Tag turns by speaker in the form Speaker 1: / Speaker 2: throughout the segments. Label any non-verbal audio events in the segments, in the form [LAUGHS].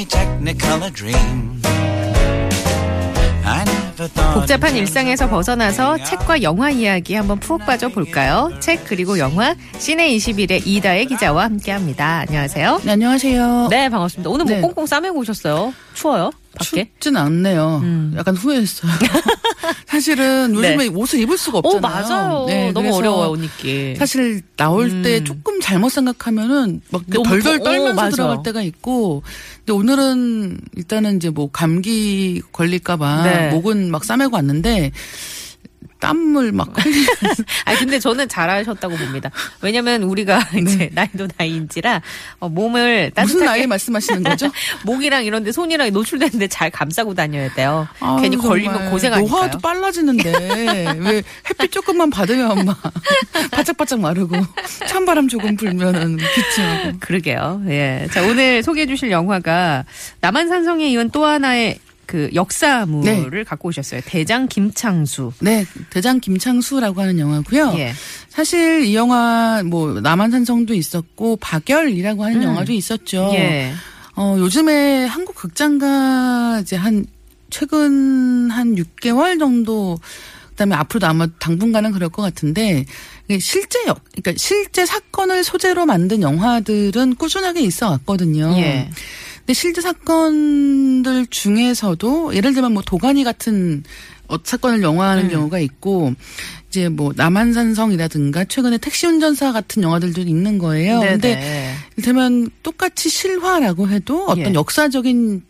Speaker 1: me Technicolor dreams. I never thought
Speaker 2: 복잡한 일상에서 벗어나서. 책과 영화 이야기 한번 푹 빠져 볼까요? 책 그리고 영화 시내 21의 이다혜 기자와 함께합니다. 안녕하세요.
Speaker 3: 네, 안녕하세요.
Speaker 2: 네 반갑습니다. 오늘 뭐
Speaker 3: 네.
Speaker 2: 꽁꽁 싸매고 오셨어요? 추워요? 밖에?
Speaker 3: 춥진 않네요.
Speaker 2: 음.
Speaker 3: 약간 후회했어요. [LAUGHS] 사실은 요즘에
Speaker 2: 네.
Speaker 3: 옷을 입을 수가
Speaker 2: 오
Speaker 3: 없잖아요.
Speaker 2: 맞아요.
Speaker 3: 네,
Speaker 2: 너무 어려워요 옷 입기.
Speaker 3: 사실 나올 때
Speaker 2: 음.
Speaker 3: 조금 잘못 생각하면은 막 덜덜
Speaker 2: 더- 어,
Speaker 3: 떨면서
Speaker 2: 맞아.
Speaker 3: 들어갈 때가 있고, 근데 오늘은 일단은 이제 뭐 감기 걸릴까 봐
Speaker 2: 네.
Speaker 3: 목은 막 싸매고 왔는데 땀을 막. [LAUGHS]
Speaker 2: 아 근데 저는 잘하셨다고 봅니다. 왜냐면 우리가 [LAUGHS] 이제 나이도 나이인지라 어, 몸을 따뜻하게
Speaker 3: 무슨 나이 말씀하시는 거죠? [LAUGHS]
Speaker 2: 목이랑 이런데 손이랑 노출되는데 잘 감싸고 다녀야 돼요.
Speaker 3: 아유,
Speaker 2: 괜히 걸리면 고생하니까요.
Speaker 3: 노화도 빨라지는데 왜 햇빛 조금만 받으면 막 바짝바짝 마르고 찬바람 조금 불면은 기침하고.
Speaker 2: 그러게요. 예. 자, 오늘 소개해 주실 영화가 남한산성에 이은 또 하나의 그 역사물을
Speaker 3: 네.
Speaker 2: 갖고 오셨어요. 대장 김창수.
Speaker 3: 네, 대장 김창수라고 하는 영화고요.
Speaker 2: 예.
Speaker 3: 사실 이 영화 뭐 남한산성도 있었고 박열이라고 하는
Speaker 2: 음.
Speaker 3: 영화도 있었죠.
Speaker 2: 예.
Speaker 3: 어, 요즘에 한국 극장가 이제 한 최근 한 6개월 정도 그다음에 앞으로도 아마 당분간은 그럴 것 같은데 실제 역, 그러니까 실제 사건을 소재로 만든 영화들은 꾸준하게 있어 왔거든요.
Speaker 2: 예.
Speaker 3: 근데 실제 사건들 중에서도 예를 들면 뭐 도가니 같은 어, 사건을 영화하는
Speaker 2: 음.
Speaker 3: 경우가 있고 이제 뭐 남한산성이라든가 최근에 택시 운전사 같은 영화들도 있는 거예요. 근데
Speaker 2: 네네.
Speaker 3: 이를테면 똑같이 실화라고 해도 어떤
Speaker 2: 예.
Speaker 3: 역사적인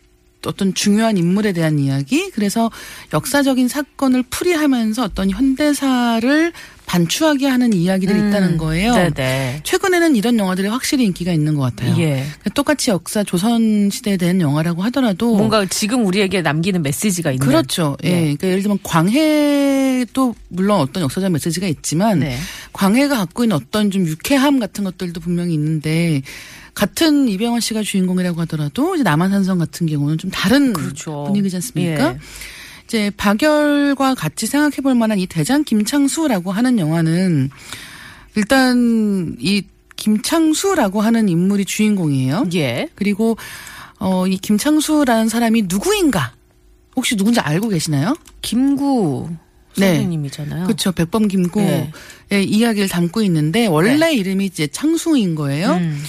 Speaker 3: 어떤 중요한 인물에 대한 이야기 그래서 역사적인 사건을 풀이하면서 어떤 현대사를 반추하게 하는 이야기들이
Speaker 2: 음.
Speaker 3: 있다는 거예요.
Speaker 2: 네네.
Speaker 3: 최근에는 이런 영화들이 확실히 인기가 있는 것 같아요.
Speaker 2: 예.
Speaker 3: 똑같이 역사 조선 시대에 대한 영화라고 하더라도
Speaker 2: 뭔가 지금 우리에게 남기는 메시지가 있는.
Speaker 3: 그렇죠. 예.
Speaker 2: 네.
Speaker 3: 그러니까 예를 들면 광해도 물론 어떤 역사적 메시지가 있지만
Speaker 2: 네.
Speaker 3: 광해가 갖고 있는 어떤 좀 유쾌함 같은 것들도 분명히 있는데 같은 이병헌 씨가 주인공이라고 하더라도 이제 남한산성 같은 경우는 좀 다른
Speaker 2: 그렇죠.
Speaker 3: 분위기지 않습니까?
Speaker 2: 예.
Speaker 3: 이제 박열과 같이 생각해 볼 만한 이 대장 김창수라고 하는 영화는 일단 이 김창수라고 하는 인물이 주인공이에요.
Speaker 2: 예.
Speaker 3: 그리고 어 이 김창수라는 사람이 누구인가? 혹시 누군지 알고 계시나요?
Speaker 2: 김구
Speaker 3: 네.
Speaker 2: 선생님이잖아요.
Speaker 3: 그렇죠. 백범 김구의
Speaker 2: 네.
Speaker 3: 이야기를 담고 있는데 원래 이름이 이제 창수인 거예요.
Speaker 2: 음.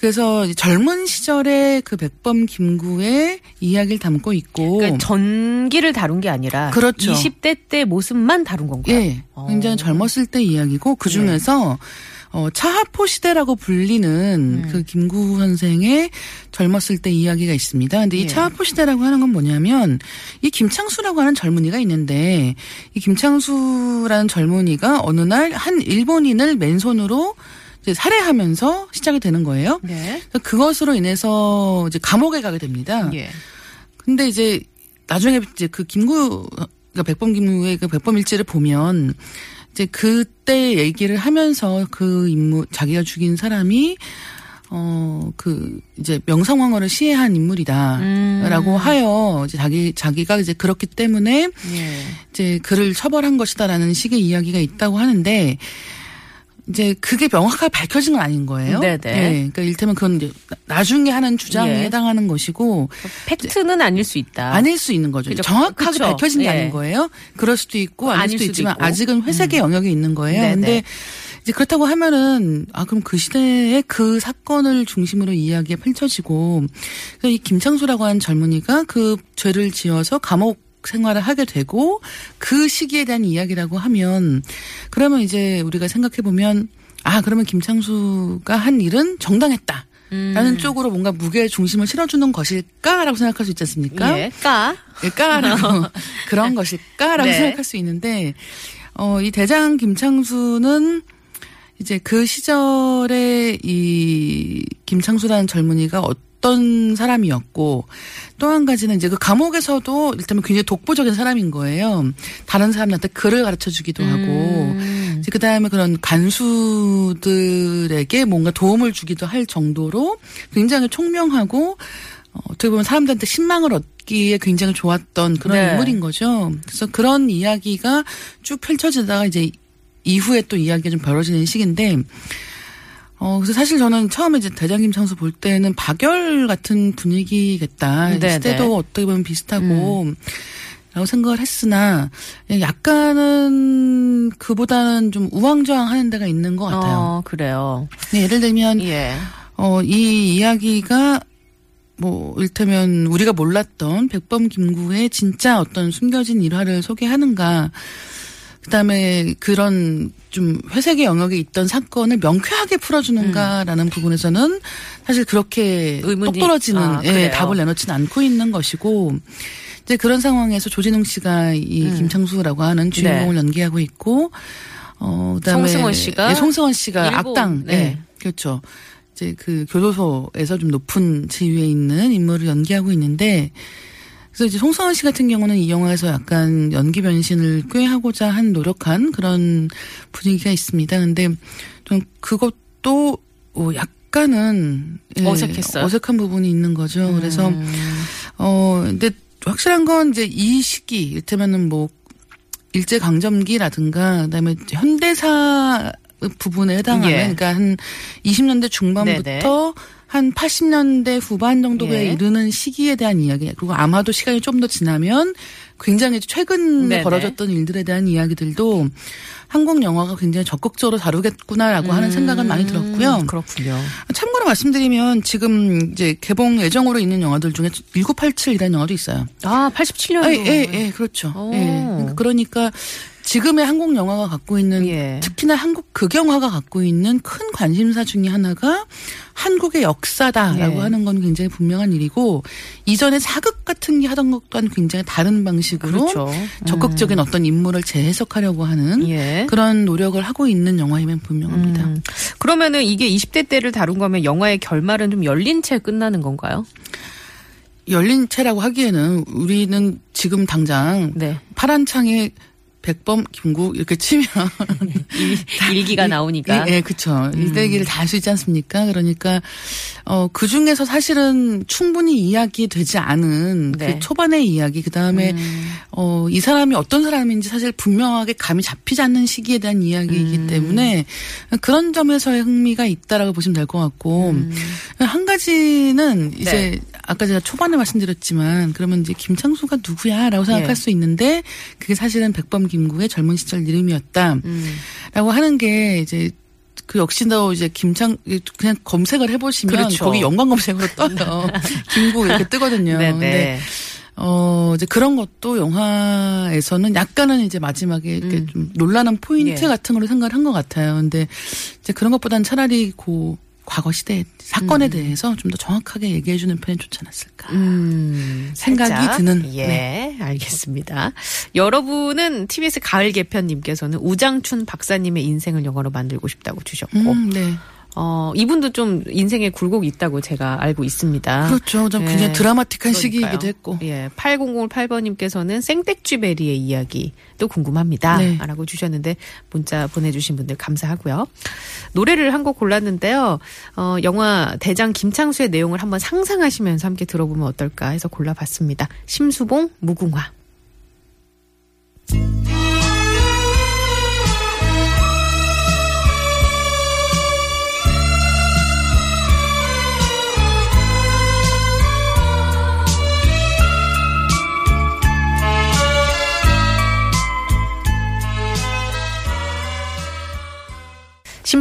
Speaker 3: 그래서 젊은 시절에 그 백범 김구의 이야기를 담고 있고
Speaker 2: 그러니까 전기를 다룬 게 아니라
Speaker 3: 그렇죠.
Speaker 2: 20대 때 모습만 다룬 건가요?
Speaker 3: 예,
Speaker 2: 어.
Speaker 3: 굉장히 젊었을 때 이야기고 그 중에서 어, 차하포 시대라고 불리는 그 김구 선생의 젊었을 때 이야기가 있습니다. 근데 이
Speaker 2: 예.
Speaker 3: 차하포 시대라고 하는 건 뭐냐면 이 김창수라고 하는 젊은이가 있는데 이 김창수라는 젊은이가 어느 날 한 일본인을 맨손으로 이제 살해하면서 시작이 되는 거예요.
Speaker 2: 네.
Speaker 3: 그래서 그것으로 인해서 이제 감옥에 가게 됩니다.
Speaker 2: 예.
Speaker 3: 근데 이제 나중에 이제 그 김구 그러니까 백범 김구의 그 백범 일지를 보면 이제 그때 얘기를 하면서 그 인물 자기가 죽인 사람이 어 그 이제 명성황후를 시해한 인물이다라고
Speaker 2: 음.
Speaker 3: 하여 이제 자기 자기가 이제 그렇기 때문에
Speaker 2: 예.
Speaker 3: 이제 그를 처벌한 것이다라는 식의 이야기가 있다고 하는데 이제 그게 명확하게 밝혀진 건 아닌 거예요.
Speaker 2: 네네.
Speaker 3: 예, 그러니까 일테면 그건 이제 나중에 하는 주장에
Speaker 2: 예.
Speaker 3: 해당하는 것이고
Speaker 2: 팩트는 아닐 수 있다.
Speaker 3: 아닐 수 있는 거죠.
Speaker 2: 그죠.
Speaker 3: 정확하게
Speaker 2: 그쵸.
Speaker 3: 밝혀진 게
Speaker 2: 예.
Speaker 3: 아닌 거예요. 그럴 수도 있고 아닐
Speaker 2: 아닐
Speaker 3: 수도
Speaker 2: 수도
Speaker 3: 있지만
Speaker 2: 있고. 음.
Speaker 3: 아직은 회색의 영역에 있는 거예요.
Speaker 2: 네네.
Speaker 3: 근데 이제 그렇다고 하면은 아 그럼 그 시대의 그 사건을 중심으로 이야기가 펼쳐지고 이 김창수라고 하는 젊은이가 그 죄를 지어서 감옥 생활을 하게 되고 그 시기에 대한 이야기라고 하면 그러면 이제 우리가 생각해 보면 아 그러면 김창수가 한 일은 정당했다.
Speaker 2: 음.
Speaker 3: 라는 쪽으로 뭔가 무게 중심을 실어주는 것일까라고 생각할 수 있지 않습니까?
Speaker 2: 예. 까.
Speaker 3: 까라고 [LAUGHS] 그런 것일까라고
Speaker 2: 네.
Speaker 3: 생각할 수 있는데 어, 이 대장 김창수는 이제 그 시절에 이 김창수라는 젊은이가 어, 어떤 사람이었고 또 한 가지는 이제 그 감옥에서도 일단 굉장히 독보적인 사람인 거예요. 다른 사람한테 글을 가르쳐 주기도 하고 이제 그다음에 그런 간수들에게 뭔가 도움을 주기도 할 정도로 굉장히 총명하고 어, 어떻게 보면 사람들한테 신망을 얻기에 굉장히 좋았던 그런
Speaker 2: 네.
Speaker 3: 인물인 거죠. 그래서 그런 이야기가 쭉 펼쳐지다가 이제 이후에 또 이야기가 좀 벌어지는 시기인데 어, 그래서 사실 저는 처음에 이제 대장김 창수 볼 때는 박열 같은 분위기겠다.
Speaker 2: 네, 네.
Speaker 3: 시대도 어떻게 보면 비슷하고, 라고 생각을 했으나, 약간은 그보다는 좀 우왕좌왕 하는 데가 있는 것 같아요.
Speaker 2: 어, 그래요.
Speaker 3: 네, 예를 들면,
Speaker 2: 예.
Speaker 3: 어, 이 이야기가 뭐, 일테면 우리가 몰랐던 백범 김구의 진짜 어떤 숨겨진 일화를 소개하는가, 그 다음에 그런 좀 회색의 영역에 있던 사건을 명쾌하게 풀어주는가라는 부분에서는 사실 그렇게
Speaker 2: 음. 의문이-
Speaker 3: 똑 떨어지는
Speaker 2: 아,
Speaker 3: 예. 답을 내놓지는 않고 있는 것이고, 이제 그런 상황에서 조진웅 씨가 이
Speaker 2: 음.
Speaker 3: 김창수라고 하는 주인공을 연기하고 있고, 어, 그다음에
Speaker 2: 송승헌 씨가
Speaker 3: 예, 송승헌 씨가
Speaker 2: 일본,
Speaker 3: 악당,
Speaker 2: 네.
Speaker 3: 네, 그렇죠. 이제 그 교도소에서 좀 높은 지위에 있는 인물을 연기하고 있는데, 그래서 이제 송승헌 씨 같은 경우는 이 영화에서 약간 연기 변신을 꽤 하고자 한 노력한 그런 분위기가 있습니다. 근데 좀 그것도 어, 약간은 예,
Speaker 2: 어색했어요?
Speaker 3: 어색한 부분이 있는 거죠. 그래서
Speaker 2: 음.
Speaker 3: 어 근데 확실한 건 이제 이 시기 이를테면은 뭐 일제 강점기라든가 그다음에 현대사 부분에 해당하는
Speaker 2: 예.
Speaker 3: 그러니까 한 20년대 중반부터
Speaker 2: 네네.
Speaker 3: 한 80년대 후반 정도에
Speaker 2: 예.
Speaker 3: 이르는 시기에 대한 이야기 그리고 아마도 시간이 좀 더 지나면 굉장히 최근에
Speaker 2: 네네.
Speaker 3: 벌어졌던 일들에 대한 이야기들도 한국 영화가 굉장히 적극적으로 다루겠구나라고 하는 생각은 많이 들었고요.
Speaker 2: 음, 그렇군요.
Speaker 3: 참고로 말씀드리면 지금 이제 개봉 예정으로 있는 영화들 중에 1987이라는 영화도 있어요.
Speaker 2: 아, 87년도.
Speaker 3: 예, 예, 예, 그렇죠.
Speaker 2: 오.
Speaker 3: 예. 그러니까 지금의 한국 영화가 갖고 있는
Speaker 2: 예.
Speaker 3: 특히나 한국 극영화가 갖고 있는 큰 관심사 중에 하나가 한국의 역사다라고
Speaker 2: 예.
Speaker 3: 하는 건 굉장히 분명한 일이고 이전에 사극 같은 게 하던 것과는 굉장히 다른 방식으로
Speaker 2: 그렇죠.
Speaker 3: 적극적인 어떤 인물을 재해석하려고 하는
Speaker 2: 예.
Speaker 3: 그런 노력을 하고 있는 영화임은 분명합니다.
Speaker 2: 음. 그러면은 이게 20대 때를 다룬 거면 영화의 결말은 좀 열린 채 끝나는 건가요?
Speaker 3: 열린 채라고 하기에는 우리는 지금 당장
Speaker 2: 네.
Speaker 3: 파란 창에 백범 김구 이렇게 치면 [LAUGHS]
Speaker 2: 일, 기가 나오니까.
Speaker 3: 예, 예, 그쵸. 일대기를 다 할 수 있지 않습니까? 그러니까, 어, 그 중에서 사실은 충분히 이야기되지 않은
Speaker 2: 네.
Speaker 3: 그 초반의 이야기, 그 다음에, 어, 이 사람이 어떤 사람인지 사실 분명하게 감이 잡히지 않는 시기에 대한 이야기이기 때문에 그런 점에서의 흥미가 있다라고 보시면 될 것 같고, 한 가지는 이제 아까 제가 초반에 말씀드렸지만 그러면 이제 김창수가 누구야라고 생각할
Speaker 2: 예.
Speaker 3: 수 있는데 그게 사실은 백범 김구의 젊은 시절 이름이었다.
Speaker 2: 음.
Speaker 3: 라고 하는 게 이제 그 역시나 이제 김창 그냥 검색을 해보시면
Speaker 2: 그렇죠.
Speaker 3: 거기 연관 검색으로 떠요. [LAUGHS] 김구 이렇게 뜨거든요.
Speaker 2: 네,
Speaker 3: 근데
Speaker 2: 네.
Speaker 3: 어 이제 그런 것도 영화에서는 약간은 이제 마지막에 이렇게
Speaker 2: 음.
Speaker 3: 좀 놀라는 포인트
Speaker 2: 예.
Speaker 3: 같은 걸로 생각을 한 것 같아요. 근데 이제 그런 것보다는 차라리 그 과거 시대 사건에 대해서 좀 더 정확하게 얘기해 주는 편이 좋지 않았을까.
Speaker 2: 음,
Speaker 3: 생각이
Speaker 2: 살짝.
Speaker 3: 드는.
Speaker 2: 예,
Speaker 3: 네.
Speaker 2: 알겠습니다. 여러분은 TBS 가을 개편님께서는 우장춘 박사님의 인생을 영화로 만들고 싶다고 주셨고,
Speaker 3: 음, 네.
Speaker 2: 어, 이분도 좀 인생에 굴곡이 있다고 제가 알고 있습니다.
Speaker 3: 그렇죠. 좀 굉장히
Speaker 2: 예.
Speaker 3: 드라마틱한
Speaker 2: 그러니까요.
Speaker 3: 시기이기도 했고.
Speaker 2: 예, 8008번님께서는 생떼쥐베리의 이야기도 궁금합니다.
Speaker 3: 네.
Speaker 2: 라고 주셨는데 문자 보내주신 분들 감사하고요. 노래를 한 곡 골랐는데요. 어, 영화 대장 김창수의 내용을 한번 상상하시면서 함께 들어보면 어떨까 해서 골라봤습니다. 심수봉 무궁화.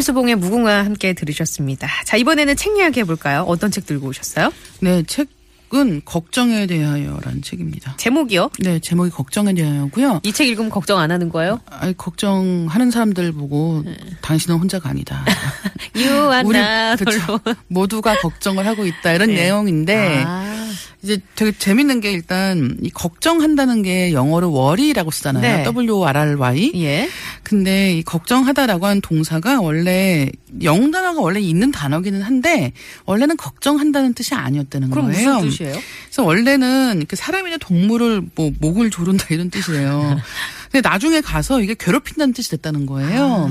Speaker 2: 심수봉의 무궁화 함께 들으셨습니다. 자, 이번에는 책 이야기 해볼까요? 어떤 책 들고 오셨어요?
Speaker 3: 네, 책 은 걱정에 대하여라는 책입니다.
Speaker 2: 제목이요?
Speaker 3: 네, 제목이 걱정에 대하여고요.
Speaker 2: 이 책 읽으면 걱정 안 하는 거예요?
Speaker 3: 아니, 걱정하는 사람들 보고
Speaker 2: 네.
Speaker 3: 당신은 혼자가 아니다. [LAUGHS]
Speaker 2: Are
Speaker 3: 우리
Speaker 2: alone.
Speaker 3: 모두가 걱정을 하고 있다 이런
Speaker 2: 네.
Speaker 3: 내용인데
Speaker 2: 아,
Speaker 3: 이제 되게 재밌는 게 일단 이 걱정한다는 게 영어로 worry라고 쓰잖아요.
Speaker 2: 네.
Speaker 3: W R R Y.
Speaker 2: 예.
Speaker 3: 근데 이 걱정하다라고 하는 동사가 원래 영어 단어가 원래 있는 단어기는 한데 원래는 걱정한다는 뜻이 아니었다는
Speaker 2: 그럼
Speaker 3: 거예요.
Speaker 2: 무슨 뜻이에요?
Speaker 3: 그래서 원래는 이렇게 사람이나 동물을 뭐 목을 조른다 이런 뜻이에요. 근데 나중에 가서 이게 괴롭힌다는 뜻이 됐다는 거예요.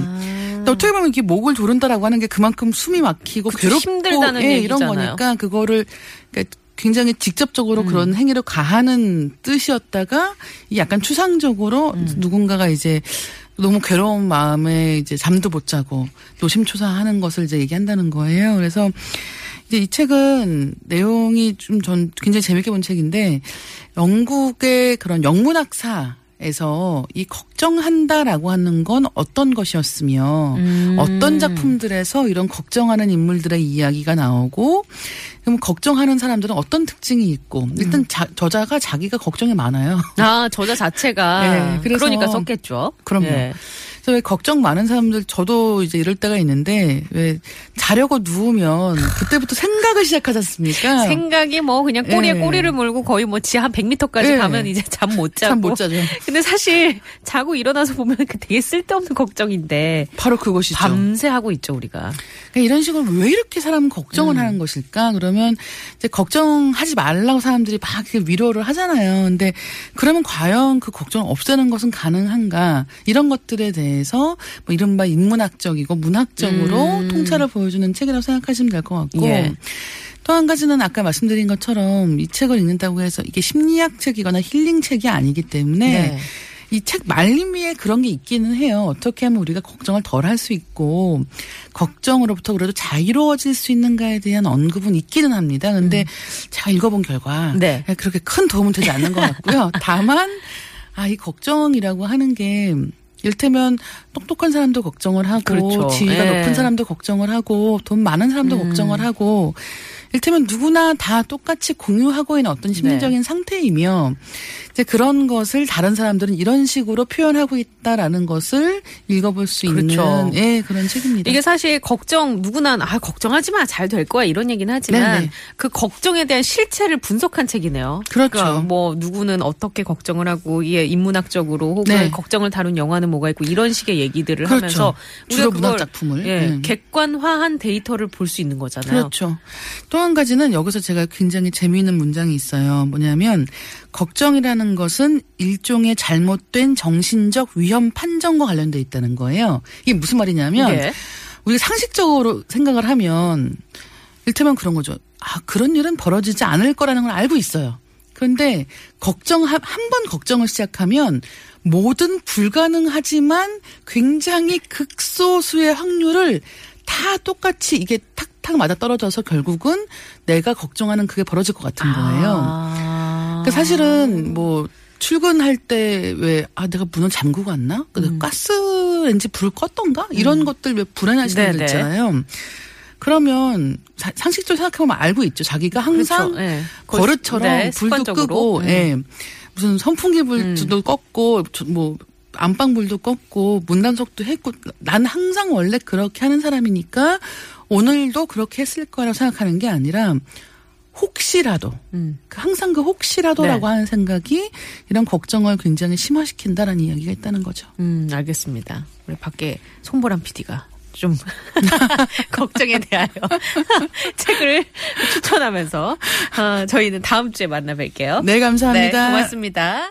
Speaker 3: 근데 어떻게 보면 이게 목을 조른다라고 하는 게 그만큼 숨이 막히고
Speaker 2: 그쵸,
Speaker 3: 괴롭고
Speaker 2: 힘들다는
Speaker 3: 예, 이런
Speaker 2: 얘기잖아요.
Speaker 3: 거니까 그거를 그러니까 굉장히 직접적으로 그런 행위를 가하는 뜻이었다가 이 약간 추상적으로 누군가가 이제 너무 괴로운 마음에 이제 잠도 못 자고 노심초사하는 것을 이제 얘기한다는 거예요. 그래서 이제 이 책은 내용이 좀 전 굉장히 재밌게 본 책인데 영국의 그런 영문학사 에서 이 걱정한다라고 하는 건 어떤 것이었으며
Speaker 2: 음.
Speaker 3: 어떤 작품들에서 이런 걱정하는 인물들의 이야기가 나오고 그럼 걱정하는 사람들은 어떤 특징이 있고 일단 자- 저자가 자기가 걱정이 많아요.
Speaker 2: 아 저자 자체가 [LAUGHS]
Speaker 3: 네, 그래서-
Speaker 2: 그러니까 썼겠죠.
Speaker 3: 그럼요.
Speaker 2: 예.
Speaker 3: 그래서 왜 걱정 많은 사람들 저도 이제 이럴 때가 있는데 왜 자려고 누우면 그때부터 생각을 시작하지 않습니까?
Speaker 2: 생각이 뭐 그냥 꼬리에
Speaker 3: 예.
Speaker 2: 꼬리를 물고 거의 뭐 지하 한 100m까지
Speaker 3: 예.
Speaker 2: 가면 이제 잠 못 자고.
Speaker 3: 잠 못 자죠.
Speaker 2: 근데 사실 자고 일어나서 보면 그 되게 쓸데없는 걱정인데
Speaker 3: 바로 그것이죠.
Speaker 2: 밤새 하고 있죠 우리가.
Speaker 3: 그러니까 이런 식으로 왜 이렇게 사람은 걱정을
Speaker 2: 음.
Speaker 3: 하는 것일까? 그러면 이제 걱정하지 말라고 사람들이 막 위로를 하잖아요. 근데 그러면 과연 그 걱정을 없애는 것은 가능한가? 이런 것들에 대해 서 뭐 이른바 인문학적이고 문학적으로
Speaker 2: 음.
Speaker 3: 통찰을 보여주는 책이라고 생각하시면 될 것 같고.
Speaker 2: 예.
Speaker 3: 또한 가지는 아까 말씀드린 것처럼 이 책을 읽는다고 해서 이게 심리학 책이거나 힐링 책이 아니기 때문에
Speaker 2: 네.
Speaker 3: 이책 말림위에 그런 게 있기는 해요. 어떻게 하면 우리가 걱정을 덜 할 수 있고 걱정으로부터 그래도 자유로워질 수 있는가에 대한 언급은 있기는 합니다. 근데 제가 읽어본 결과
Speaker 2: 음. 네.
Speaker 3: 그렇게 큰 도움은 되지 않는 것 같고요. 다만 아 이 걱정이라고 하는 게 일테면 똑똑한 사람도 걱정을 하고
Speaker 2: 그렇죠.
Speaker 3: 지위가
Speaker 2: 예.
Speaker 3: 높은 사람도 걱정을 하고 돈 많은 사람도
Speaker 2: 음.
Speaker 3: 걱정을 하고 일테면 누구나 다 똑같이 공유하고 있는 어떤
Speaker 2: 네.
Speaker 3: 심리적인 상태이며 이제 그런 것을 다른 사람들은 이런 식으로 표현하고 있다라는 것을 읽어볼 수
Speaker 2: 그렇죠.
Speaker 3: 있는 예 그런 책입니다.
Speaker 2: 이게 사실 걱정 누구나 아 걱정하지 마 잘 될 거야 이런 얘기는 하지만
Speaker 3: 네네.
Speaker 2: 그 걱정에 대한 실체를 분석한 책이네요.
Speaker 3: 그렇죠.
Speaker 2: 그러니까 뭐 누구는 어떻게 걱정을 하고 이게 인문학적으로 혹은
Speaker 3: 네.
Speaker 2: 걱정을 다룬 영화는 뭐가 있고 이런 식의 얘기들을
Speaker 3: 그렇죠.
Speaker 2: 하면서
Speaker 3: 주로
Speaker 2: 우리가
Speaker 3: 문학
Speaker 2: 그걸
Speaker 3: 작품을.
Speaker 2: 예,
Speaker 3: 네.
Speaker 2: 객관화한 데이터를 볼 수 있는 거잖아요.
Speaker 3: 그렇죠. 또한 가지는 여기서 제가 굉장히 재미있는 문장이 있어요. 뭐냐면 걱정이라는 것은 일종의 잘못된 정신적 위험 판정과 관련돼 있다는 거예요. 이게 무슨 말이냐면
Speaker 2: 예.
Speaker 3: 우리가 상식적으로 생각을 하면 일테면 그런 거죠. 아 그런 일은 벌어지지 않을 거라는 걸 알고 있어요. 그런데 걱정 한 번 걱정을 시작하면 모든 불가능하지만 굉장히 극소수의 확률을 다 똑같이 이게 탁 탁 맞아 떨어져서 결국은 내가 걱정하는 그게 벌어질 것 같은 거예요.
Speaker 2: 아.
Speaker 3: 그러니까 사실은 뭐 출근할 때 왜 아 내가 문을 잠그고 왔나? 근데
Speaker 2: 음.
Speaker 3: 가스렌지 불을 껐던가? 이런 것들 왜 불안하시는 분들
Speaker 2: 네네.
Speaker 3: 있잖아요. 그러면 사- 상식적으로 생각해보면 알고 있죠. 자기가 항상
Speaker 2: 그렇죠. 예.
Speaker 3: 버릇처럼
Speaker 2: 네,
Speaker 3: 불도
Speaker 2: 습관적으로.
Speaker 3: 끄고,
Speaker 2: 음.
Speaker 3: 예. 무슨 선풍기 불도 껐고, 저- 뭐 안방 불도 껐고, 문단속도 했고, 난 항상 원래 그렇게 하는 사람이니까 오늘도 그렇게 했을 거라고 생각하는 게 아니라 혹시라도
Speaker 2: 음.
Speaker 3: 그 항상 그 혹시라도라고
Speaker 2: 네.
Speaker 3: 하는 생각이 이런 걱정을 굉장히 심화시킨다라는 이야기가 있다는 거죠.
Speaker 2: 음, 알겠습니다. 우리 밖에 손보람 PD가 좀 [LAUGHS] [LAUGHS] 걱정에 대하여 [LAUGHS] 책을 추천하면서 어, 저희는 다음 주에 만나 뵐게요.
Speaker 3: 네, 감사합니다.
Speaker 2: 네, 고맙습니다.